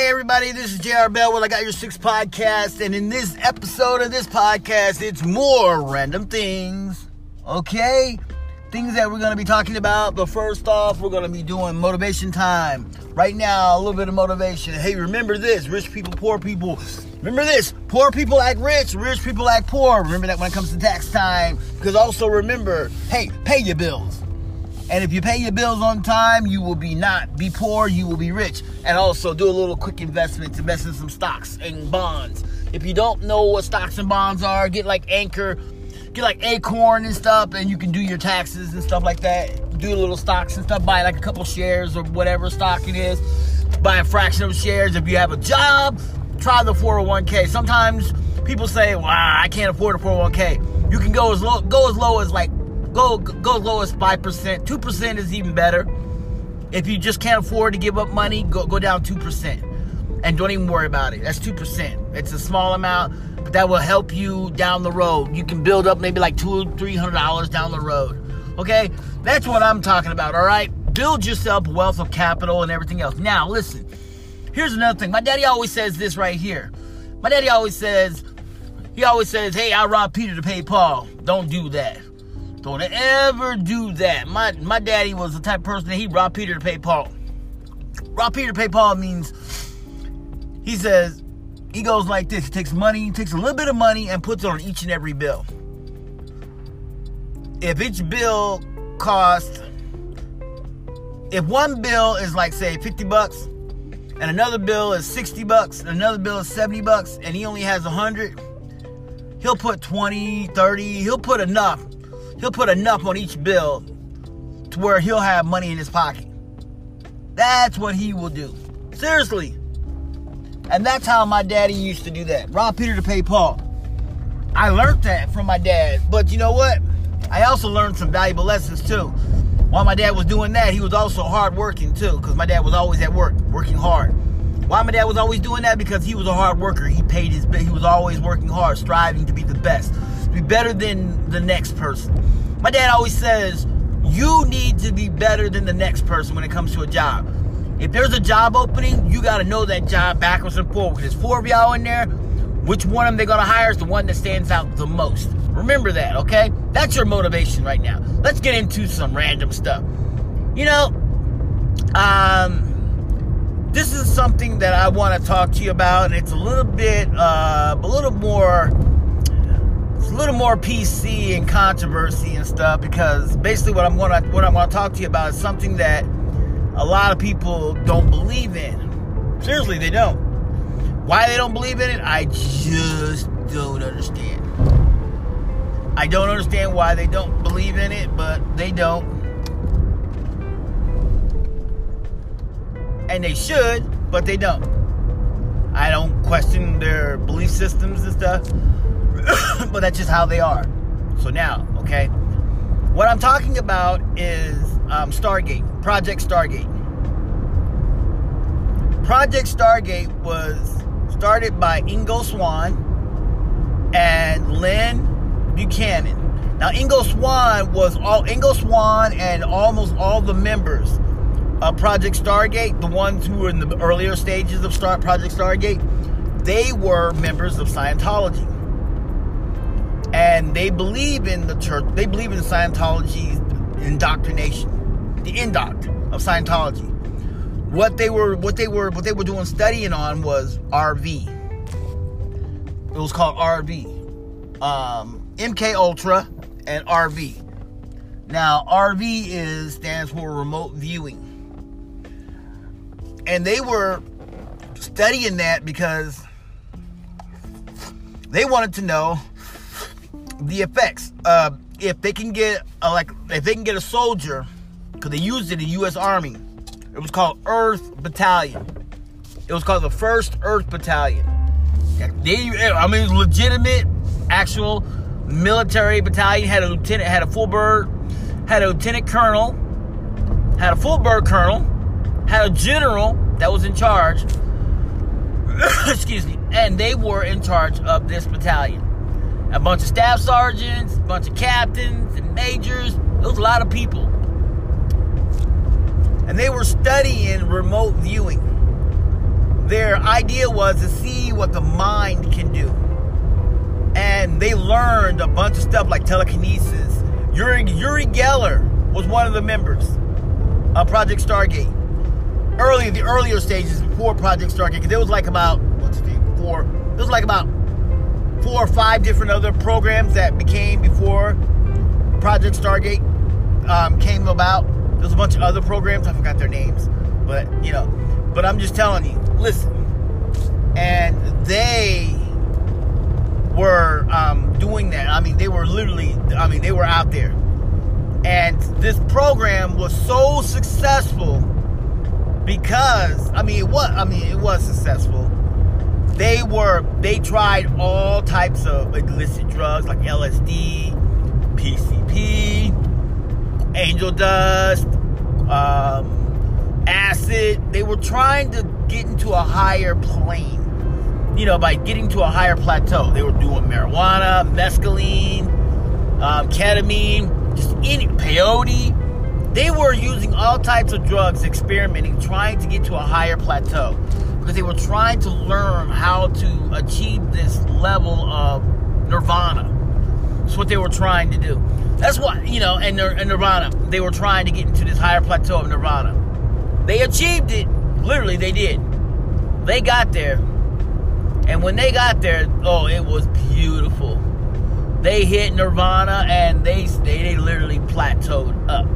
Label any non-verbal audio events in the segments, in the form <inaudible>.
Hey everybody, this is JR Bell. Well, I got your six podcast, and in this episode of this podcast, it's more random things. Okay? Things that we're gonna be talking about. But first off, we're gonna be doing motivation time. Right now, a little bit of motivation. Hey, remember this rich people, poor people. Remember this poor people act rich, rich people act poor. Remember that when it comes to tax time. Because also remember, hey, pay your bills. And if you pay your bills on time, you will be not be poor, you will be rich. And also do a little quick investment to invest in some stocks and bonds. If you don't know what stocks and bonds are, get like Anchor, get like Acorn and stuff, and you can do your taxes and stuff like that. Do a little stocks and stuff, buy like a couple shares or whatever stock it is. Buy a fraction of shares. If you have a job, try the 401k. Sometimes people say, "Wow, I can't afford a 401k." You can go as low go as low as like go go low as five percent. Two percent is even better. If you just can't afford to give up money, go go down two percent, and don't even worry about it. That's two percent. It's a small amount, but that will help you down the road. You can build up maybe like two three hundred dollars down the road. Okay, that's what I'm talking about. All right, build yourself wealth of capital and everything else. Now listen. Here's another thing. My daddy always says this right here. My daddy always says, he always says, hey, I robbed Peter to pay Paul. Don't do that. Don't ever do that. My my daddy was the type of person that he robbed Peter to pay Paul. Rob Peter to pay Paul means he says he goes like this. He takes money, he takes a little bit of money and puts it on each and every bill. If each bill costs if one bill is like say 50 bucks and another bill is 60 bucks and another bill is 70 bucks and he only has 100 he'll put 20 30 he'll put enough he'll put enough on each bill to where he'll have money in his pocket. That's what he will do. Seriously. And that's how my daddy used to do that. Rob Peter to pay Paul. I learned that from my dad. But you know what? I also learned some valuable lessons too. While my dad was doing that, he was also hard working too, because my dad was always at work, working hard. Why my dad was always doing that? Because he was a hard worker. He paid his bill. he was always working hard, striving to be the best be better than the next person. My dad always says, you need to be better than the next person when it comes to a job. If there's a job opening, you got to know that job backwards and forwards. There's four of y'all in there. Which one of them they're going to hire is the one that stands out the most. Remember that, okay? That's your motivation right now. Let's get into some random stuff. You know, um, this is something that I want to talk to you about, and it's a little bit, uh, a little more a little more PC and controversy and stuff because basically what I'm to what I'm to talk to you about is something that a lot of people don't believe in. Seriously, they don't. Why they don't believe in it, I just don't understand. I don't understand why they don't believe in it, but they don't. And they should, but they don't. I don't question their belief systems and stuff <coughs> but that's just how they are. So now, okay, what I'm talking about is um, Stargate, Project Stargate. Project Stargate was started by Ingo Swann and Lyn Buchanan. Now, Ingo Swann was all Ingo Swann and almost all the members of Project Stargate, the ones who were in the earlier stages of Star Project Stargate, they were members of Scientology and they believe in the church. They believe in Scientology's indoctrination, the induct of Scientology. What they were, what they were, what they were doing studying on was RV. It was called RV, um, MK Ultra, and RV. Now RV is stands for remote viewing, and they were studying that because they wanted to know the effects. Uh, if they can get a, like if they can get a soldier, because they used it in the U.S. Army. It was called Earth Battalion. It was called the First Earth Battalion. They, I mean, legitimate, actual military battalion. Had a lieutenant, had a full bird, had a lieutenant colonel, had a full bird colonel, had a general that was in charge. <coughs> Excuse me, and they were in charge of this battalion a bunch of staff sergeants, a bunch of captains and majors. It was a lot of people. And they were studying remote viewing. their idea was to see what the mind can do. And they learned a bunch of stuff like telekinesis. Yuri, Uri Geller was one of the members of Project Stargate. Early, the earlier stages before Project Stargate, because it was like about what's the four? There was like about four or five different other programs that became before Project Stargate um, came about. There's a bunch of other programs. I forgot their names, but you know. But I'm just telling you. Listen, and they were um, doing that. I mean, they were literally. I mean, they were out there, and this program was so successful because I mean, what? I mean, it was successful. They were. They tried all types of illicit drugs like LSD, PCP, angel dust, um, acid. They were trying to get into a higher plane. You know, by getting to a higher plateau. They were doing marijuana, mescaline, um, ketamine, just any peyote. They were using all types of drugs, experimenting, trying to get to a higher plateau because they were trying to learn how to achieve this level of nirvana. That's what they were trying to do. That's what, you know, and, and nirvana. They were trying to get into this higher plateau of nirvana. They achieved it. Literally, they did. They got there. And when they got there, oh, it was beautiful. They hit nirvana and they, they, they literally plateaued up.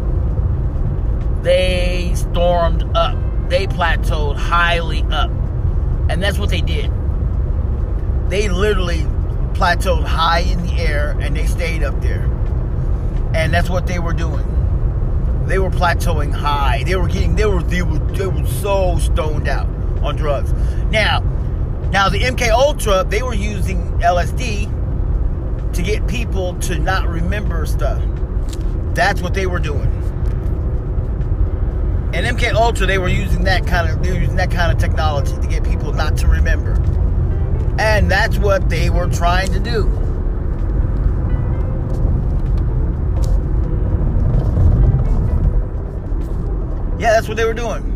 They stormed up. They plateaued highly up. And that's what they did. They literally plateaued high in the air and they stayed up there. And that's what they were doing. They were plateauing high. They were getting they were they were they were so stoned out on drugs. Now, now the MK Ultra, they were using LSD to get people to not remember stuff. That's what they were doing. And MK Ultra, they were using that kind of they were using that kind of technology to get people not to remember. And that's what they were trying to do. Yeah, that's what they were doing.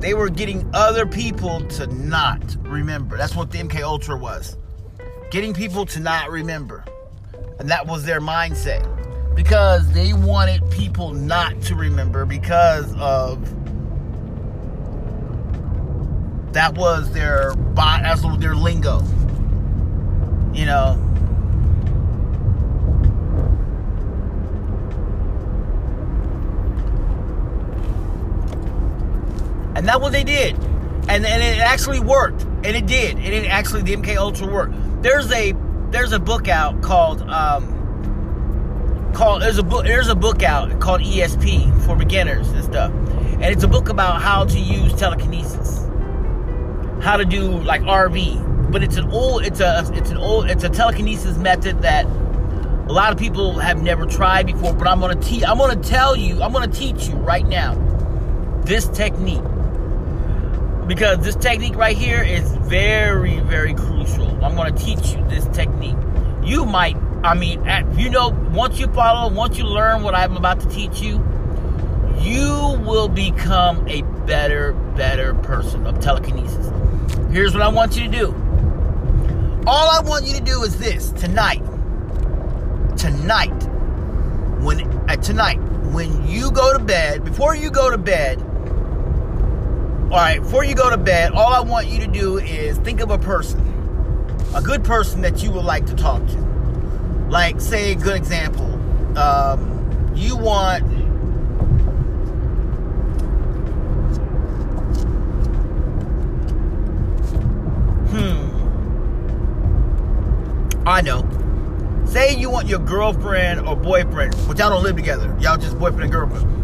They were getting other people to not remember. That's what the MK Ultra was. Getting people to not remember. And that was their mindset. Because they wanted people not to remember because of that was their that's their lingo. You know, And that's what they did. And, and it actually worked. And it did. And it actually, the MK Ultra worked. There's a there's a book out called um, called there's a book there's a book out called ESP for beginners and stuff. And it's a book about how to use telekinesis. How to do like RV. But it's an old it's a it's an old it's a telekinesis method that a lot of people have never tried before, but I'm gonna teach I'm gonna tell you, I'm gonna teach you right now this technique because this technique right here is very, very crucial. I'm to teach you this technique. You might, I mean, you know, once you follow, once you learn what I'm about to teach you, you will become a better, better person of telekinesis. Here's what I want you to do. All I want you to do is this tonight. Tonight, when uh, tonight, when you go to bed, before you go to bed, all right, before you go to bed, all I want you to do is think of a person, a good person that you would like to talk to. Like, say, a good example, um, you want. Hmm. I know. Say you want your girlfriend or boyfriend, but y'all don't live together. Y'all just boyfriend and girlfriend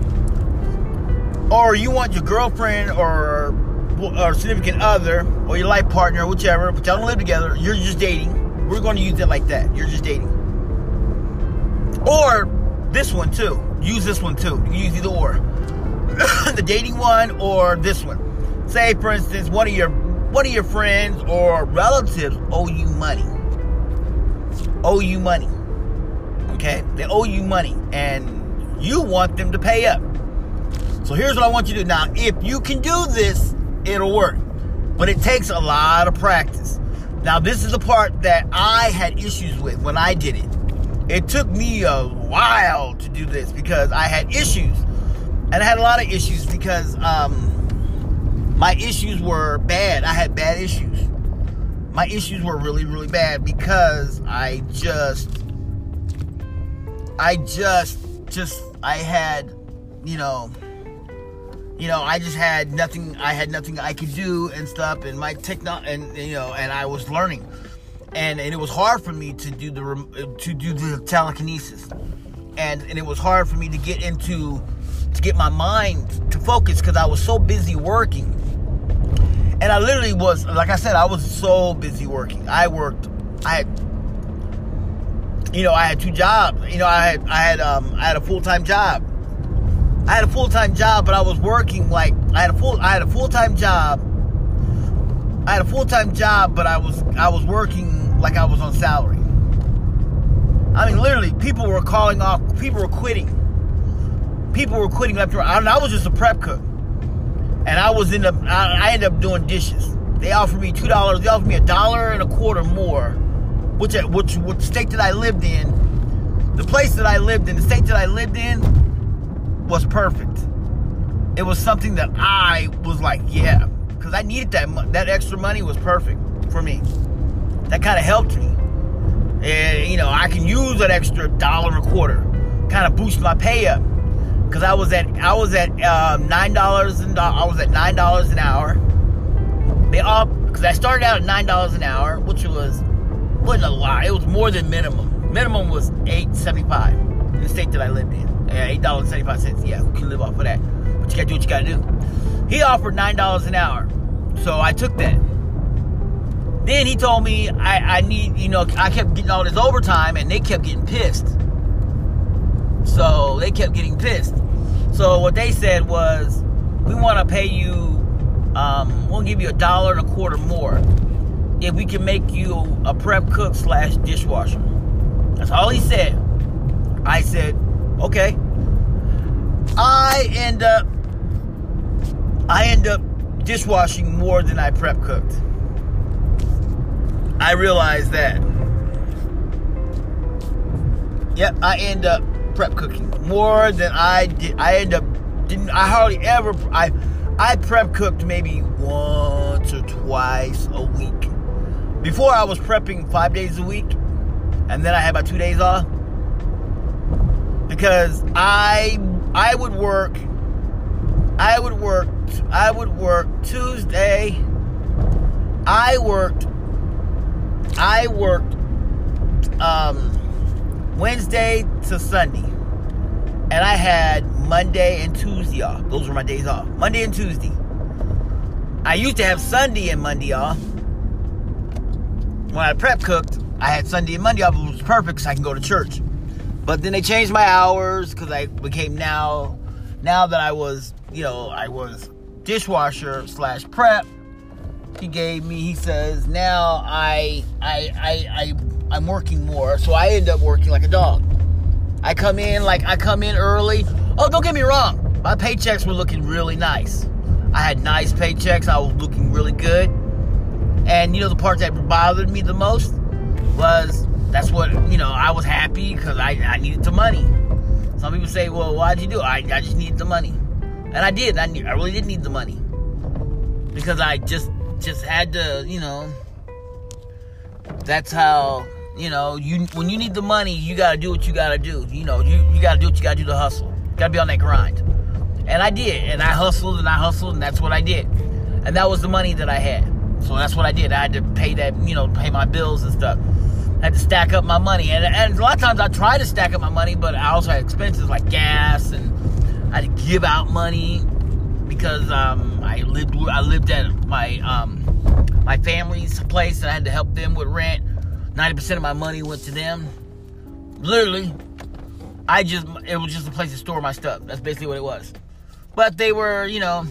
or you want your girlfriend or or significant other or your life partner, whichever, but y'all don't live together, you're just dating. We're going to use it like that. You're just dating. Or this one too. Use this one too. use either or. <coughs> the dating one or this one. Say, for instance, one of your one of your friends or relatives owe you money. Owe you money. Okay? They owe you money and you want them to pay up. So here's what I want you to do. Now, if you can do this, it'll work. But it takes a lot of practice. Now, this is the part that I had issues with when I did it. It took me a while to do this because I had issues. And I had a lot of issues because um, my issues were bad. I had bad issues. My issues were really, really bad because I just, I just, just, I had, you know, you know, I just had nothing. I had nothing I could do and stuff, and my techno, and you know, and I was learning, and and it was hard for me to do the to do the telekinesis, and and it was hard for me to get into to get my mind to focus because I was so busy working, and I literally was like I said, I was so busy working. I worked, I had. You know, I had two jobs. You know, I had I had um I had a full time job I had a full time job, but I was working like I had a full I had a full time job. I had a full time job, but I was I was working like I was on salary. I mean, literally, people were calling off. People were quitting. People were quitting left and right. I, was just a prep cook, and I was in the. I, I ended up doing dishes. They offered me two dollars. They offered me a dollar and a quarter more, which which which state that I lived in, the place that I lived in, the state that I lived in was perfect. It was something that I was like, yeah, because I needed that that extra money was perfect for me. That kind of helped me. And you know, I can use that extra dollar a quarter, kind of boost my pay up. Cause I was at I was at um, nine dollars and I was at nine dollars an hour. They all because I started out at nine dollars an hour, which was wasn't a lot. It was more than minimum. Minimum was eight seventy five in the state that I lived in. Yeah, eight dollars seventy five cents. Yeah, who can live off of that? But you gotta do what you gotta do. He offered nine dollars an hour, so I took that. Then he told me I, I need, you know, I kept getting all this overtime, and they kept getting pissed. So they kept getting pissed. So what they said was, we want to pay you, um, we'll give you a dollar and a quarter more if we can make you a prep cook slash dishwasher. That's all he said. I said, okay. I end up I end up dishwashing more than I prep cooked. I realize that. Yep, I end up prep cooking more than I did. I end up didn't. I hardly ever. I I prep cooked maybe once or twice a week. Before I was prepping five days a week, and then I had my two days off because I I would work I would work I would work Tuesday I worked I worked um, Wednesday to Sunday and I had Monday and Tuesday off. Those were my days off. Monday and Tuesday. I used to have Sunday and Monday off. When I prep cooked, I had Sunday and Monday off, It was perfect because I can go to church. But then they changed my hours because I became now, now that I was, you know, I was dishwasher slash prep. He gave me. He says now I, I, I, I, I'm working more, so I end up working like a dog. I come in like I come in early. Oh, don't get me wrong. My paychecks were looking really nice. I had nice paychecks. I was looking really good. And you know the part that bothered me the most was that's what you know. I was happy because I, I needed the money. Some people say, "Well, why'd you do it?" I, I just needed the money, and I did. I, I really did need the money because I just just had to, you know. That's how you know you when you need the money, you gotta do what you gotta do. You know, you you gotta do what you gotta do to hustle. You gotta be on that grind, and I did, and I hustled and I hustled, and that's what I did, and that was the money that I had. So that's what I did. I had to pay that, you know, pay my bills and stuff. I had to stack up my money. And, and a lot of times I try to stack up my money, but I also had expenses like gas and I had to give out money because um, I lived I lived at my um, my family's place and I had to help them with rent. 90% of my money went to them. Literally, I just it was just a place to store my stuff. That's basically what it was. But they were, you know,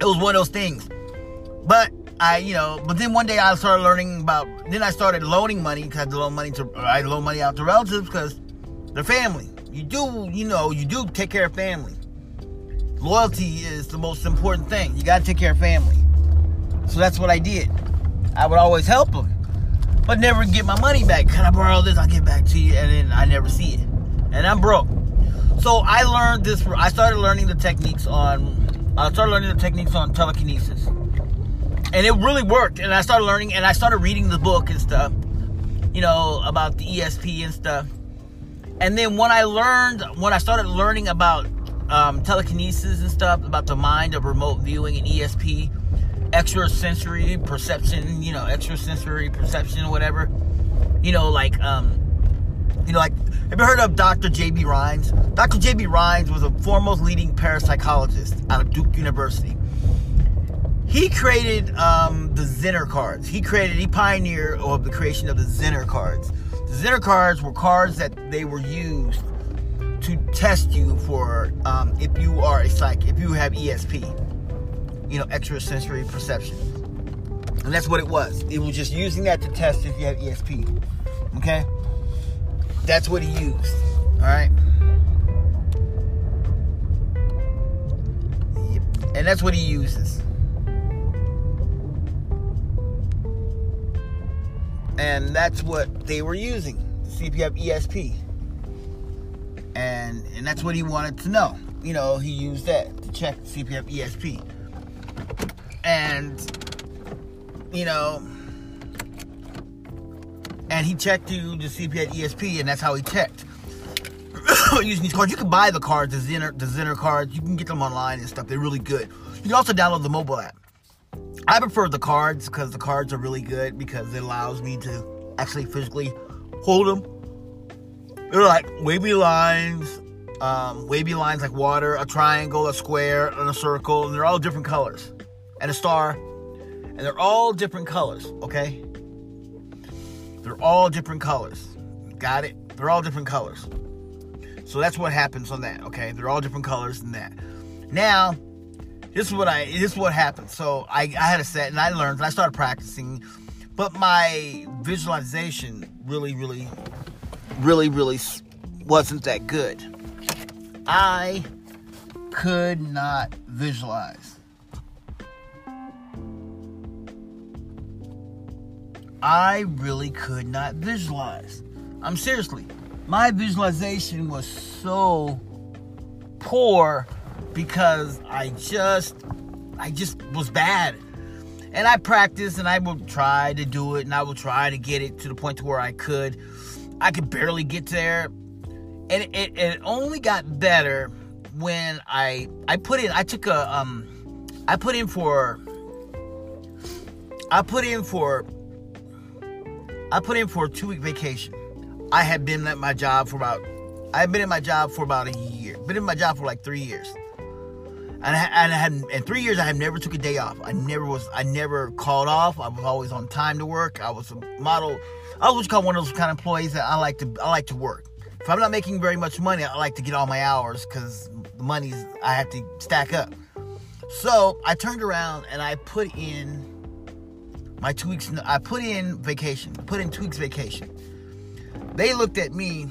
it was one of those things. But I, you know, but then one day I started learning about. Then I started loaning money because I had to loan money to. I loan money out to relatives because they're family. You do, you know, you do take care of family. Loyalty is the most important thing. You gotta take care of family. So that's what I did. I would always help them, but never get my money back. Can I borrow this? I'll get back to you, and then I never see it, and I'm broke. So I learned this. I started learning the techniques on. I started learning the techniques on telekinesis, and it really worked. And I started learning, and I started reading the book and stuff. You know about the ESP and stuff. And then when I learned, when I started learning about um, telekinesis and stuff, about the mind of remote viewing and ESP, extrasensory perception, you know, extrasensory perception or whatever, you know, like, um, you know, like, have you heard of Dr. J.B. Rhines? Dr. J.B. Rhines was a foremost leading parapsychologist out of Duke University. He created um, the Zener cards. He created, he pioneered of the creation of the Zener cards. The Zener cards were cards that they were used to test you for um, if you are a psychic, if you have ESP, you know, extrasensory perception. And that's what it was. It was just using that to test if you have ESP. Okay? That's what he used. Alright? Yep. And that's what he uses. And that's what they were using have ESP. And and that's what he wanted to know. You know, he used that to check have ESP. And you know, and he checked you see if ESP, and that's how he checked. <coughs> Using these cards, you can buy the cards, the Zener, the Zener cards. You can get them online and stuff. They're really good. You can also download the mobile app. I prefer the cards because the cards are really good because it allows me to actually physically hold them. They're like wavy lines, um, wavy lines like water, a triangle, a square, and a circle, and they're all different colors, and a star, and they're all different colors. Okay, they're all different colors. Got it? They're all different colors. So that's what happens on that. Okay, they're all different colors than that. Now this is what I this is what happened. So I, I had a set and I learned and I started practicing, but my visualization really, really, really, really wasn't that good. I could not visualize. I really could not visualize. I'm seriously. My visualization was so poor because I just I just was bad. And I practiced and I would try to do it and I would try to get it to the point to where I could. I could barely get there. And it, it, it only got better when I I put in I took a um I put in for I put in for I put in for a two week vacation. I had been at my job for about I've been in my job for about a year. Been in my job for like three years and I, and I had in three years I have never took a day off. I never was I never called off. I was always on time to work. I was a model. I was what's called one of those kind of employees that I like to I like to work. If I'm not making very much money, I like to get all my hours because the money's I have to stack up. So I turned around and I put in my two weeks. I put in vacation. Put in two weeks vacation. They looked at me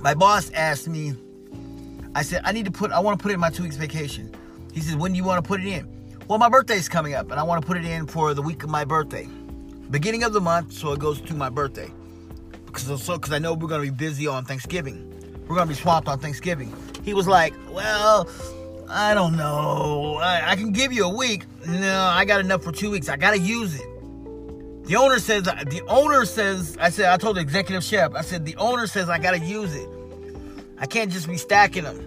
My boss asked me, I said, I need to put, I want to put in my two weeks vacation. He said, when do you want to put it in? Well, my birthday's coming up and I want to put it in for the week of my birthday. Beginning of the month, so it goes to my birthday. Because so, cause I know we're going to be busy on Thanksgiving. We're going to be swamped on Thanksgiving. He was like, well, I don't know. I, I can give you a week. No, I got enough for two weeks. I got to use it. The owner says, the owner says, I said, I told the executive chef, I said, the owner says I got to use it. I can't just be stacking them.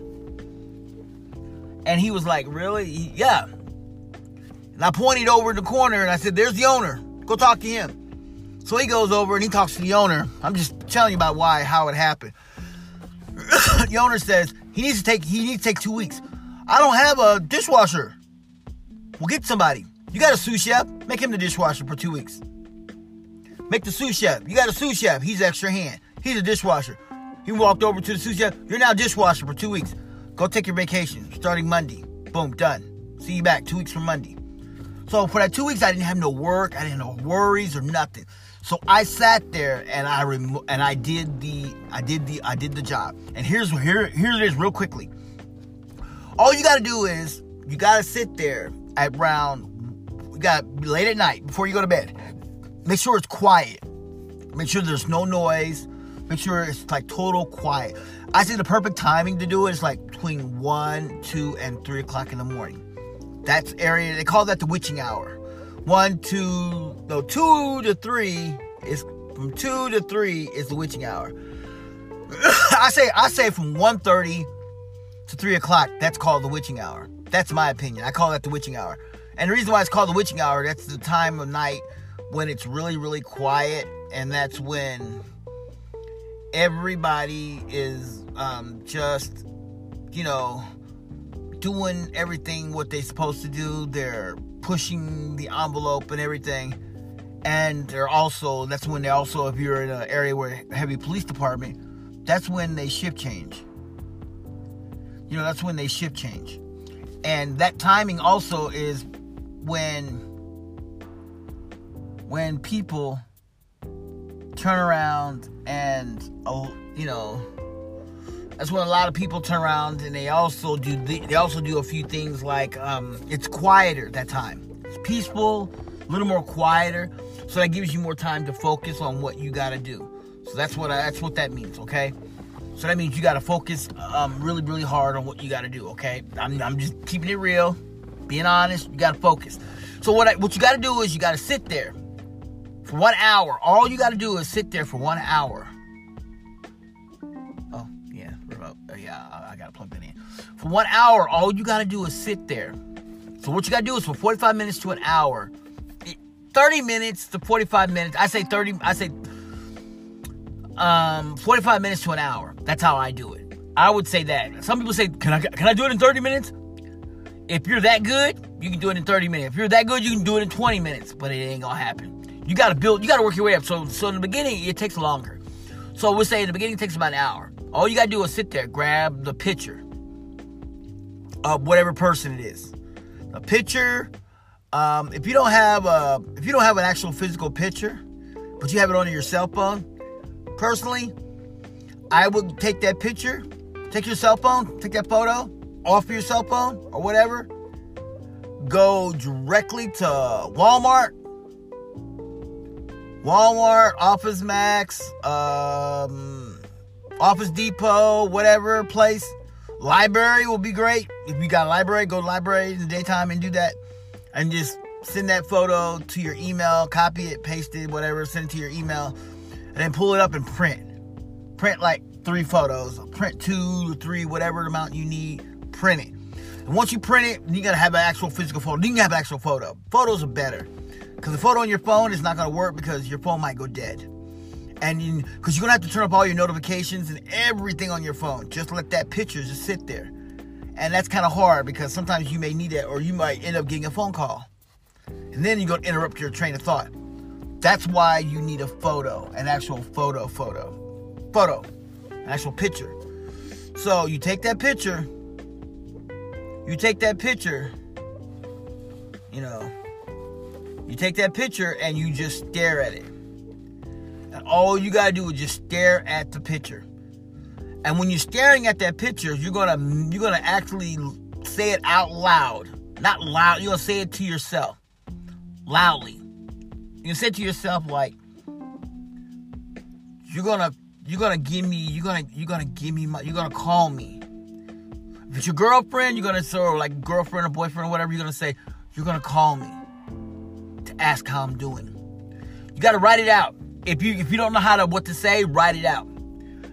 And he was like, Really? He, yeah. And I pointed over the corner and I said, There's the owner. Go talk to him. So he goes over and he talks to the owner. I'm just telling you about why, how it happened. <coughs> the owner says he needs to take he needs to take two weeks. I don't have a dishwasher. We'll get somebody. You got a sous chef? Make him the dishwasher for two weeks. Make the sous chef. You got a sous chef. He's extra hand. He's a dishwasher. He walked over to the sous chef. You're now dishwasher for two weeks. Go take your vacation starting Monday. Boom, done. See you back two weeks from Monday. So for that two weeks, I didn't have no work, I didn't have no worries or nothing. So I sat there and I remo- and I did the I did the I did the job. And here's here here it is real quickly. All you gotta do is you gotta sit there at around you got late at night before you go to bed. Make sure it's quiet. Make sure there's no noise. Make sure it's like total quiet. I say the perfect timing to do it is like between one, two, and three o'clock in the morning. That's area they call that the witching hour. One, two, no, two to three is from two to three is the witching hour. <coughs> I say I say from 1.30 to three o'clock. That's called the witching hour. That's my opinion. I call that the witching hour. And the reason why it's called the witching hour, that's the time of night when it's really, really quiet, and that's when everybody is um, just, you know, doing everything what they're supposed to do. They're pushing the envelope and everything. And they're also, that's when they also, if you're in an area where heavy police department, that's when they shift change. You know, that's when they shift change. And that timing also is when when people turn around and uh, you know that's when a lot of people turn around and they also do they also do a few things like um, it's quieter that time. It's peaceful a little more quieter. So that gives you more time to focus on what you got to do. So that's what I, that's what that means okay? So that means you got to focus um, really really hard on what you got to do okay? I'm, I'm just keeping it real being honest you got to focus. So what I, what you got to do is you got to sit there for one hour. All you got to do is sit there for one hour. Oh yeah remote. Oh, yeah I, I got to plug that in. For one hour all you got to do is sit there. So what you got to do is for 45 minutes to an hour 30 minutes to 45 minutes i say 30 i say um 45 minutes to an hour. That's how i do it. I would say that. Some people say can i can i do it in 30 minutes? If you're that good you can do it in 30 minutes. If you're that good you can do it in 20 minutes but it ain't gonna happen you gotta build you gotta work your way up. So so in the beginning it takes longer. So we'll say in the beginning it takes about an hour. All you gotta do is sit there grab the picture of whatever person it is. A picture um, if you don't have a if you don't have an actual physical picture but you have it on your cell phone personally i would take that picture take your cell phone take that photo off your cell phone or whatever go directly to walmart walmart office max um, office depot whatever place. Library will be great. If you got a library go to library in the daytime and do that. And just send that photo to your email copy it paste it whatever send it to your email and then pull it up and print. Print like three photos. Print two three whatever amount you need print it. And once you print it you gotta have an actual physical photo. You can have an actual photo. Photos are better because the photo on your phone is not gonna work because your phone might go dead. And you because you're gonna have to turn up all your notifications and everything on your phone. Just let that picture just sit there. And that's kind of hard because sometimes you may need it or you might end up getting a phone call. And then you're going to interrupt your train of thought. That's why you need a photo an actual photo photo photo an actual picture. So you take that picture you take that picture you know you take that picture and you just stare at it and all you got to do is just stare at the picture and when you're staring at that picture, you're gonna you're gonna actually say it out loud. Not loud, you're gonna say it to yourself. Loudly. You say to yourself like you're gonna you're gonna give me you're gonna you're gonna give me my you're gonna call me. If it's your girlfriend, you're gonna say or like girlfriend or boyfriend or whatever, you're gonna say, you're gonna call me ask how I'm doing. You gotta write it out. If you if you don't know how to what to say, write it out.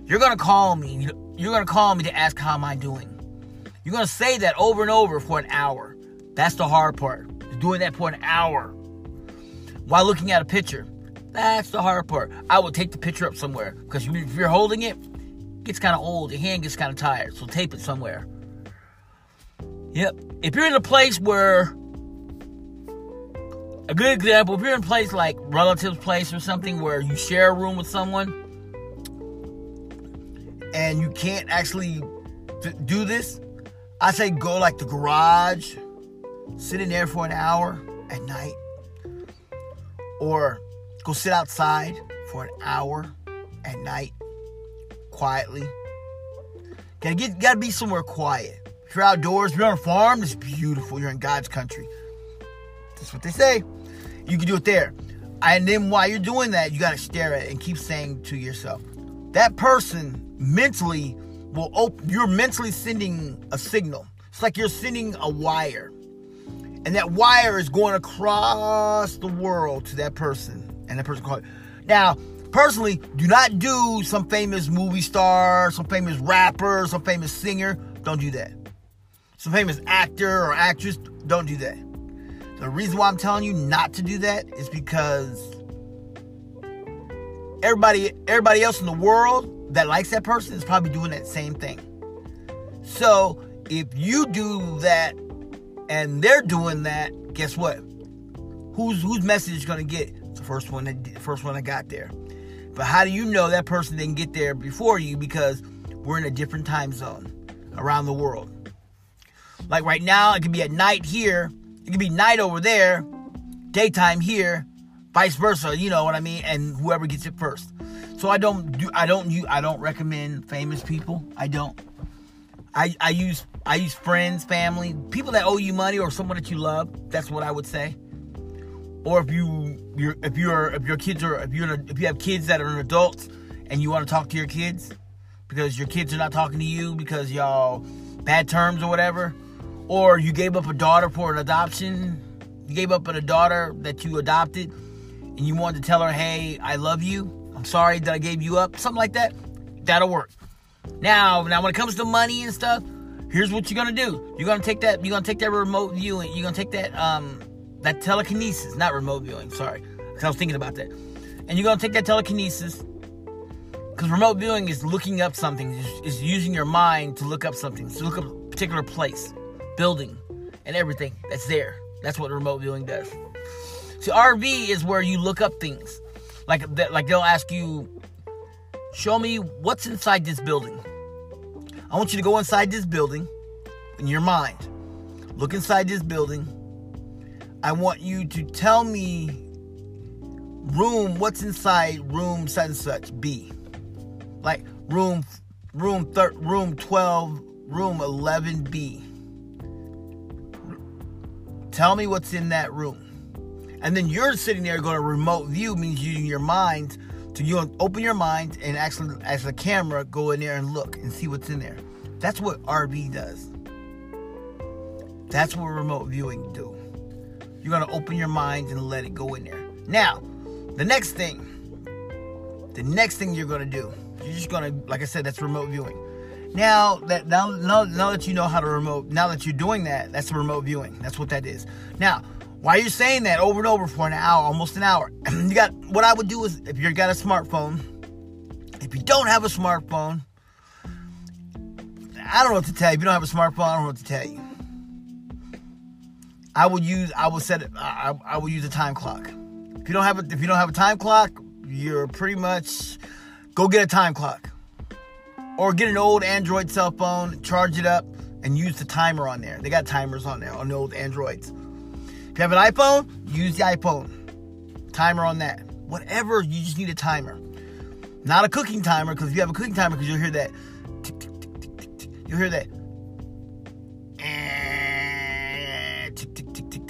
You're gonna call me. You're gonna call me to ask how am I doing. You're gonna say that over and over for an hour. That's the hard part. Doing that for an hour while looking at a picture. That's the hard part. I would take the picture up somewhere because if you're holding it, it gets kind of old. Your hand gets kind of tired. So tape it somewhere. Yep. If you're in a place where a good example, if you're in a place like relative's place or something where you share a room with someone and you can't actually do this, I say go like the garage, sit in there for an hour at night, or go sit outside for an hour at night quietly. Gotta get gotta be somewhere quiet. If you're outdoors, if you're on a farm, it's beautiful. You're in God's country. That's what they say. You can do it there. And then while you're doing that, you gotta stare at it and keep saying to yourself, that person mentally will open you're mentally sending a signal. It's like you're sending a wire. And that wire is going across the world to that person. And that person called. Now, personally, do not do some famous movie star, some famous rapper, some famous singer. Don't do that. Some famous actor or actress. Don't do that. The reason why I'm telling you not to do that is because everybody everybody else in the world that likes that person is probably doing that same thing. So, if you do that and they're doing that, guess what? Who's whose message is going to get? It's the first one that first one that got there. But how do you know that person didn't get there before you because we're in a different time zone around the world. Like right now, it could be at night here, it could be night over there, daytime here, vice versa. You know what I mean? And whoever gets it first. So I don't do I don't you I don't recommend famous people. I don't. I I use I use friends, family, people that owe you money or someone that you love. That's what I would say. Or if you you're if you're if your kids are if you're if you have kids that are adults and you want to talk to your kids because your kids are not talking to you because y'all bad terms or whatever, or you gave up a daughter for an adoption, you gave up a daughter that you adopted, and you wanted to tell her, "Hey, I love you. I'm sorry that I gave you up." Something like that. That'll work. Now, now when it comes to money and stuff, here's what you're gonna do. You're gonna take that. You're gonna take that remote viewing. You're gonna take that um that telekinesis, not remote viewing. Sorry, because I was thinking about that. And you're gonna take that telekinesis because remote viewing is looking up something, is, using your mind to look up something, to look up a particular place, building, and everything that's there. That's what remote viewing does. See, RV is where you look up things. Like, like they'll ask you, show me what's inside this building. I want you to go inside this building in your mind. Look inside this building. I want you to tell me room, what's inside room such and such, B like room room thir- room 12 room 11b tell me what's in that room. And then you're sitting there going to remote view means using your mind to you open your mind and actually as a camera go in there and look and see what's in there. That's what rv does. That's what remote viewing do. You're to open your mind and let it go in there. Now the next thing the next thing you're to do you're just gonna, like I said, that's remote viewing. Now that now, now now that you know how to remote, now that you're doing that, that's the remote viewing. That's what that is. Now, while you're saying that over and over for an hour, almost an hour, <clears throat> you got what I would do is if you got a smartphone, if you don't have a smartphone, I don't know what to tell you. If you don't have a smartphone, I don't know what to tell you. I would use I would set it I, I would use a time clock. If you don't have a if you don't have a time clock, you're pretty much go get a time clock. Or get an old Android cell phone, charge it up, and use the timer on there. They got timers on there on old Androids. If you have an iPhone, use the iPhone. Timer on that. Whatever, you just need a timer. Not a cooking timer, because if you have a cooking timer, because you'll hear that. You'll hear that. Eh, tick.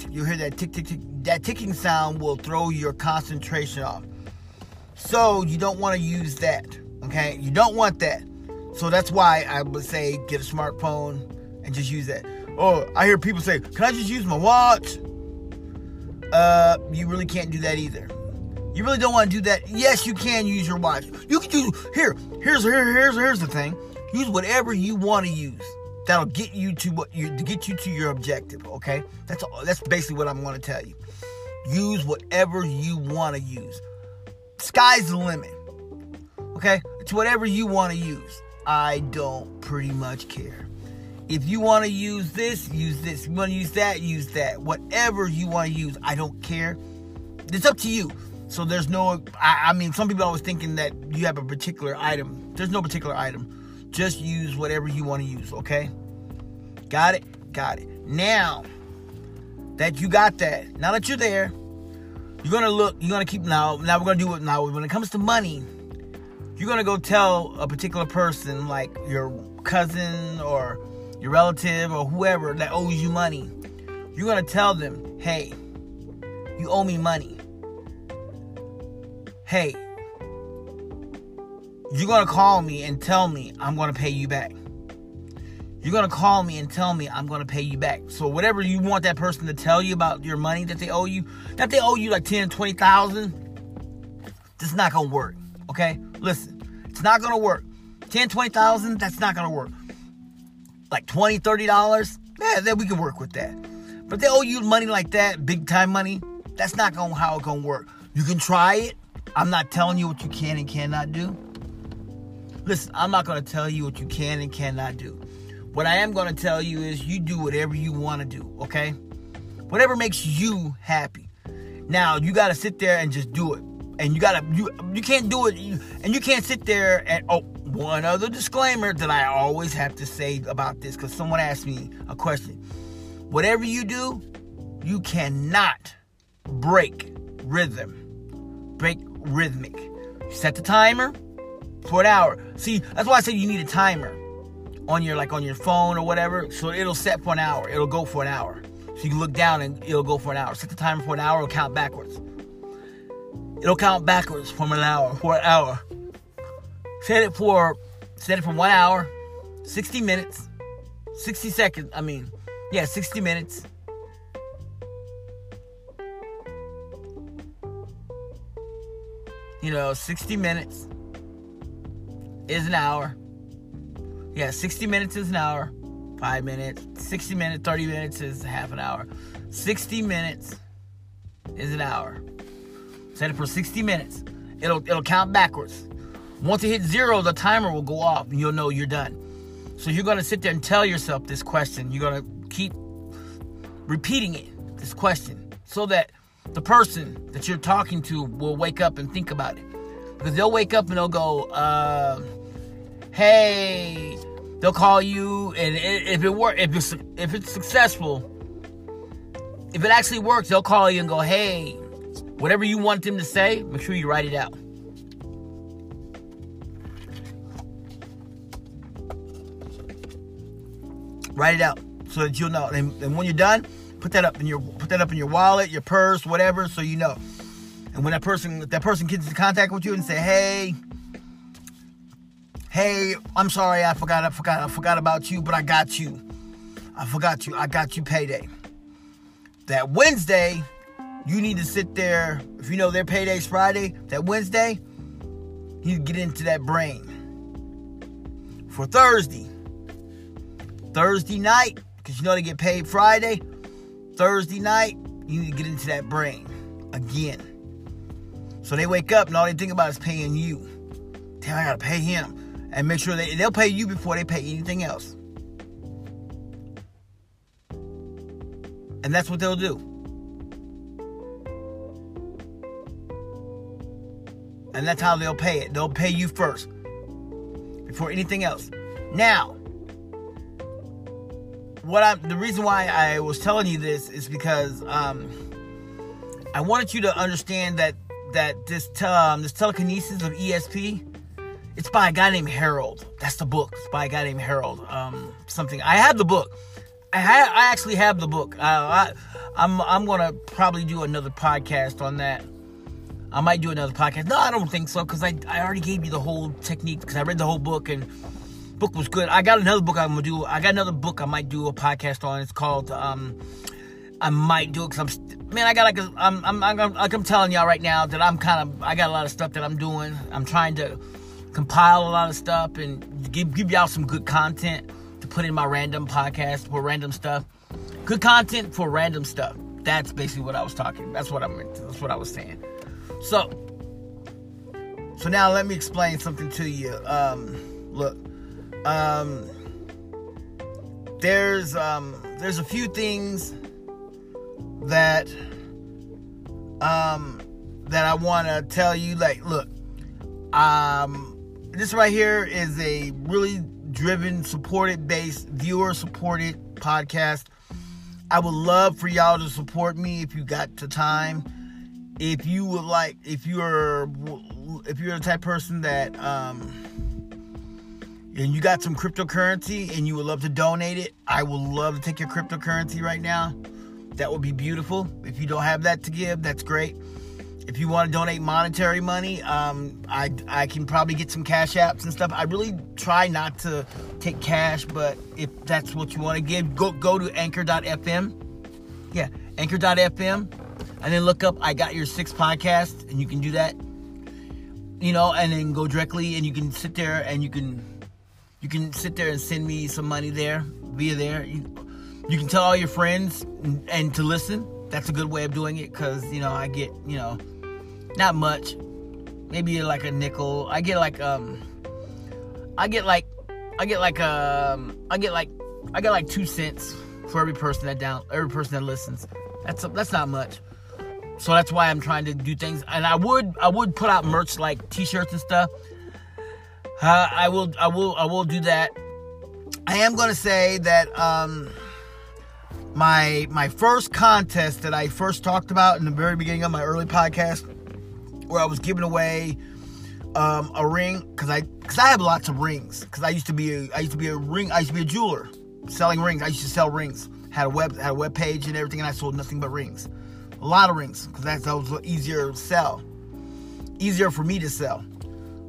You'll hear that tick, tick, tick. That ticking sound will throw your concentration off. So you don't want to use that. Okay? You don't want that. So that's why I would say get a smartphone and just use that. Oh, I hear people say, "Can I just use my watch?" Uh, you really can't do that either. You really don't want to do that. Yes, you can use your watch. You can do here. Here's here, here's here's the thing. Use whatever you want to use. That'll get you to what you to get you to your objective. Okay, that's that's basically what I'm going to tell you. Use whatever you want to use sky's the limit. Okay? It's whatever you want to use. I don't pretty much care. If you want to use this, use this. You want to use that, use that. Whatever you want to use, I don't care. It's up to you. So there's no, I, I mean, some people always thinking that you have a particular item. There's no particular item. Just use whatever you want to use, okay? Got it? Got it. Now that you got that, now that you're there, you're gonna look, you're gonna keep now, now we're gonna do it now. When it comes to money, you're gonna go tell a particular person, like your cousin or your relative or whoever that owes you money. You're gonna tell them, hey, you owe me money. Hey, you're gonna call me and tell me I'm gonna pay you back. You're gonna call me and tell me I'm gonna pay you back. So whatever you want that person to tell you about your money that they owe you, that they owe you like 10, 20,000, that's not gonna work. Okay? Listen, it's not gonna work. 10, 20,000, that's not gonna work. Like 20, 30 dollars, yeah, then we can work with that. But they owe you money like that, big time money, that's not gonna how it's gonna work. You can try it. I'm not telling you what you can and cannot do. Listen, I'm not gonna tell you what you can and cannot do. What I am to tell you is you do whatever you want to do, okay? Whatever makes you happy. Now, you got to sit there and just do it. And you got to you you can't do it you, and you can't sit there and oh, one other disclaimer that I always have to say about this cuz someone asked me a question. Whatever you do, you cannot break rhythm. Break rhythmic. Set the timer for an hour. See, that's why I said you need a timer on your like on your phone or whatever. So it'll set for an hour. It'll go for an hour. So you can look down and it'll go for an hour. Set the timer for an hour. It'll count backwards. It'll count backwards from an hour for an hour. Set it for set it for one hour, 60 minutes, 60 seconds. I mean, yeah, 60 minutes. You know, 60 minutes is an hour. Yeah, 60 minutes is an hour. Five minutes. 60 minutes, 30 minutes is half an hour. 60 minutes is an hour. Set it for 60 minutes. It'll it'll count backwards. Once it hits zero, the timer will go off and you'll know you're done. So you're gonna sit there and tell yourself this question. You're gonna keep repeating it, this question, so that the person that you're talking to will wake up and think about it. Because they'll wake up and they'll go, uh, hey, they'll call you, and if it work, if it's if it's successful, if it actually works, they'll call you and go, hey, whatever you want them to say, make sure you write it out. Write it out so that you'll know. And, and when you're done, put that up in your put that up in your wallet, your purse, whatever, so you know. And when that person that person gets in contact with you and say, hey, hey, I'm sorry, I forgot, I forgot, I forgot about you, but I got you. I forgot you. I got you payday. That Wednesday, you need to sit there. If you know their payday's Friday, that Wednesday, you get into that brain. For Thursday, Thursday night, because you know they get paid Friday, Thursday night, you need to get into that brain again. So they wake up and all they think about is paying you. Damn, I gotta pay him and make sure they, they'll pay you before they pay anything else. And that's what they'll do. And that's how they'll pay it. They'll pay you first before anything else. Now, what I the reason why I was telling you this is because um, I wanted you to understand that that this um, this telekinesis of ESP it's by a guy named Harold. That's the book. It's by a guy named Harold. Um, something. I have the book. I ha- I actually have the book. I, I I'm I'm gonna probably do another podcast on that. I might do another podcast. No, I don't think so because I I already gave you the whole technique because I read the whole book and book was good. I got another book I'm gonna do. I got another book I might do a podcast on. It's called um I might do it because I'm man I got like a, I'm I'm I'm like I'm telling y'all right now that I'm kind of I got a lot of stuff that I'm doing. I'm trying to compile a lot of stuff and give, give y'all some good content to put in my random podcast for random stuff. Good content for random stuff. That's basically what I was talking. That's what I meant. That's what I was saying. So, so now let me explain something to you. Um, look, um, there's um, there's a few things that um, that I want to tell you. Like, look, um, this right here is a really driven, supported based, viewer supported podcast. I would love for y'all to support me if you got the time. If you would like, if you're, if you're the type person that, um, and you got some cryptocurrency and you would love to donate it, I would love to take your cryptocurrency right now. That would be beautiful. If you don't have that to give, that's great. If you want to donate monetary money, um, I, I can probably get some cash apps and stuff. I really try not to take cash, but if that's what you want to give, go go to anchor.fm. Yeah, anchor.fm. And then look up I Got Your Six podcast, and you can do that. You know, and then go directly, and you can sit there and you can you can sit there and send me some money there via there. You, you can tell all your friends and, and to listen. That's a good way of doing it because you know I get you know not much, maybe like a nickel. I get like um, I get like I get like um, I get like I get like two cents for every person that down every person that listens. That's that's not much. So that's why I'm trying to do things. And I would I would put out merch like T-shirts and stuff. Uh, I will I will I will do that. I am gonna say that um, my my first contest that I first talked about in the very beginning of my early podcast, where I was giving away um, a ring because I because I have lots of rings because I used to be a, I used to be a ring I used to be a jeweler selling rings. I used to sell rings. Had a web had a web page and everything, and I sold nothing but rings. A lot of rings because that's that was easier to sell, easier for me to sell.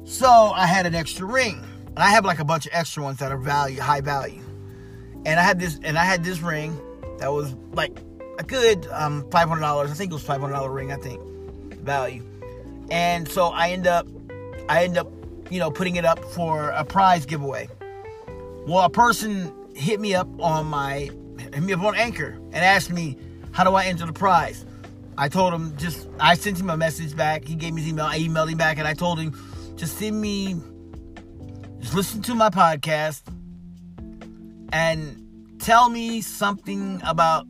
So I had an extra ring, and I have like a bunch of extra ones that are value, high value. And I had this, and I had this ring that was like a good um, five hundred dollars. I think it was five hundred dollar ring. I think value. And so I end up, I end up, you know, putting it up for a prize giveaway. Well, a person hit me up on my, hit me up on Anchor and asked me, how do I enter the prize? I told him just, I sent him a message back. He gave me his email. I emailed him back and I told him just send me, just listen to my podcast and tell me something about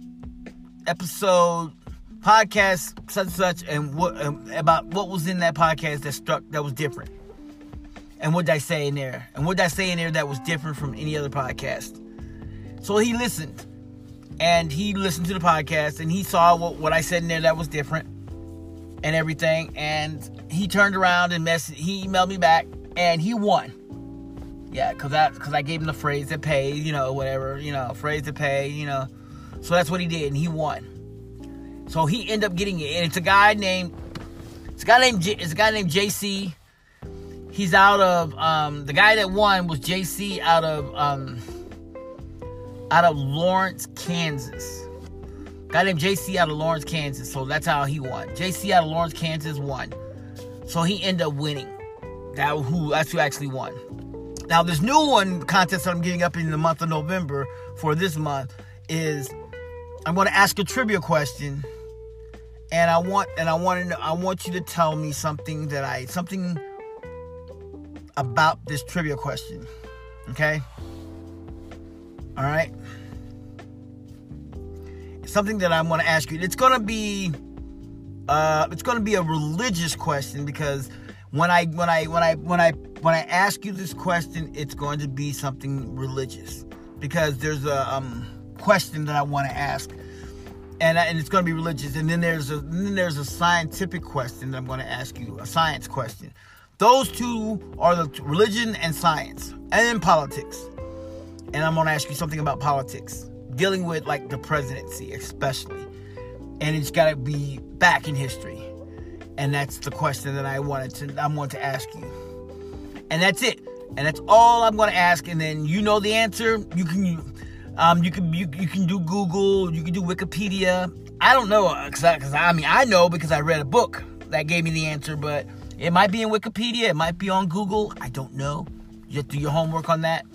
episode podcast such and such and what um, about what was in that podcast that struck that was different and what did i say in there and what did i say in there that was different from any other podcast so he listened and he listened to the podcast and he saw what, what i said in there that was different and everything. And he turned around and messaged, he emailed me back, and he won. Yeah, cause I cause I gave him the phrase to pay, you know, whatever, you know, phrase to pay, you know. So that's what he did, and he won. So he ended up getting it, and it's a guy named it's a guy named J, it's a guy named JC. He's out of um, the guy that won was JC out of um, out of Lawrence, Kansas. Guy named JC out of Lawrence, Kansas. So that's how he won. JC out of Lawrence, Kansas won. So he ended up winning. That who that's who actually won. Now this new one contest that I'm getting up in the month of November for this month is I'm going to ask a trivia question, and I want and I want I want you to tell me something that I something about this trivia question. Okay. All right something that I'm going to ask you. It's to be uh, it's to be a religious question because when I when I when I when I when I ask you this question, it's going to be something religious because there's a um, question that I want to ask, and and it's going to be religious. And then there's a then there's a scientific question that I'm going to ask you, a science question. Those two are the religion and science, and then politics. And I'm going to ask you something about politics dealing with like the presidency, especially. And it's got to be back in history. And that's the question that I wanted to I want to ask you. And that's it. And that's all I'm going to ask. And then you know the answer. You can um, you can you, you can do Google. You can do Wikipedia. I don't know because I, cause I mean I know because I read a book that gave me the answer, but it might be in Wikipedia. It might be on Google. I don't know. You have to do your homework on that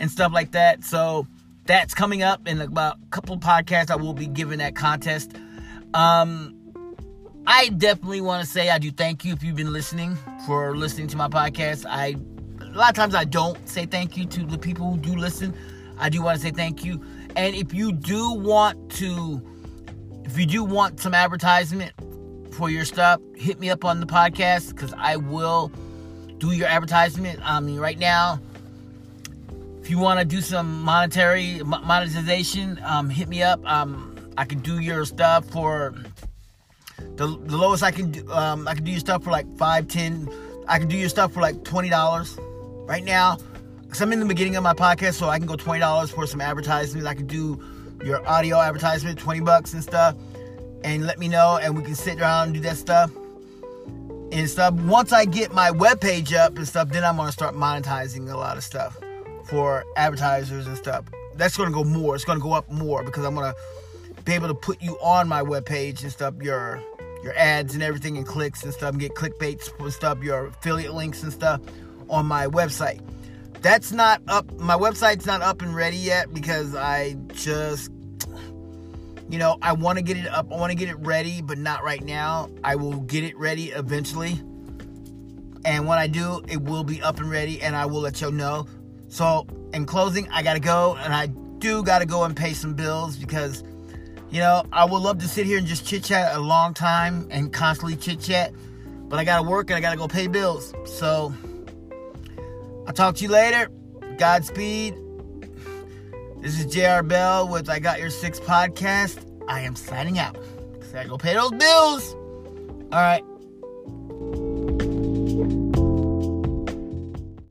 and stuff like that. So that's coming up in about a couple podcasts. I will be giving that contest. Um, I definitely want to say I do thank you if you've been listening for listening to my podcast. I a lot of times I don't say thank you to the people who do listen. I do want to say thank you. And if you do want to, if you do want some advertisement for your stuff, hit me up on the podcast because I will do your advertisement. I mean, right now, if you want to do some monetary monetization, um, hit me up. Um, I can do your stuff for the, the lowest I can do. Um, I can do your stuff for like five, ten. I can do your stuff for like twenty dollars right now. Cause I'm in the beginning of my podcast, so I can go twenty dollars for some advertisements. I can do your audio advertisement, twenty bucks and stuff, and let me know, and we can sit down and do that stuff and stuff. Once I get my webpage up and stuff, then I'm gonna start monetizing a lot of stuff for advertisers and stuff. That's gonna go more. It's gonna go up more because I'm gonna be able to put you on my webpage and stuff, your your ads and everything and clicks and stuff, and get clickbaits and stuff, your affiliate links and stuff on my website. That's not up. My website's not up and ready yet because I just you know, I want to get it up. I want to get it ready, but not right now. I will get it ready eventually. And when I do, it will be up and ready, and I will let y'all know. So, in closing, I got to go, and I do got to go and pay some bills because, you know, I would love to sit here and just chit chat a long time and constantly chit chat, but I got to work and I got to go pay bills. So, I'll talk to you later. Godspeed. This is JR Bell with I Got Your Six podcast. I am signing out. Cause I go pay those bills. All right.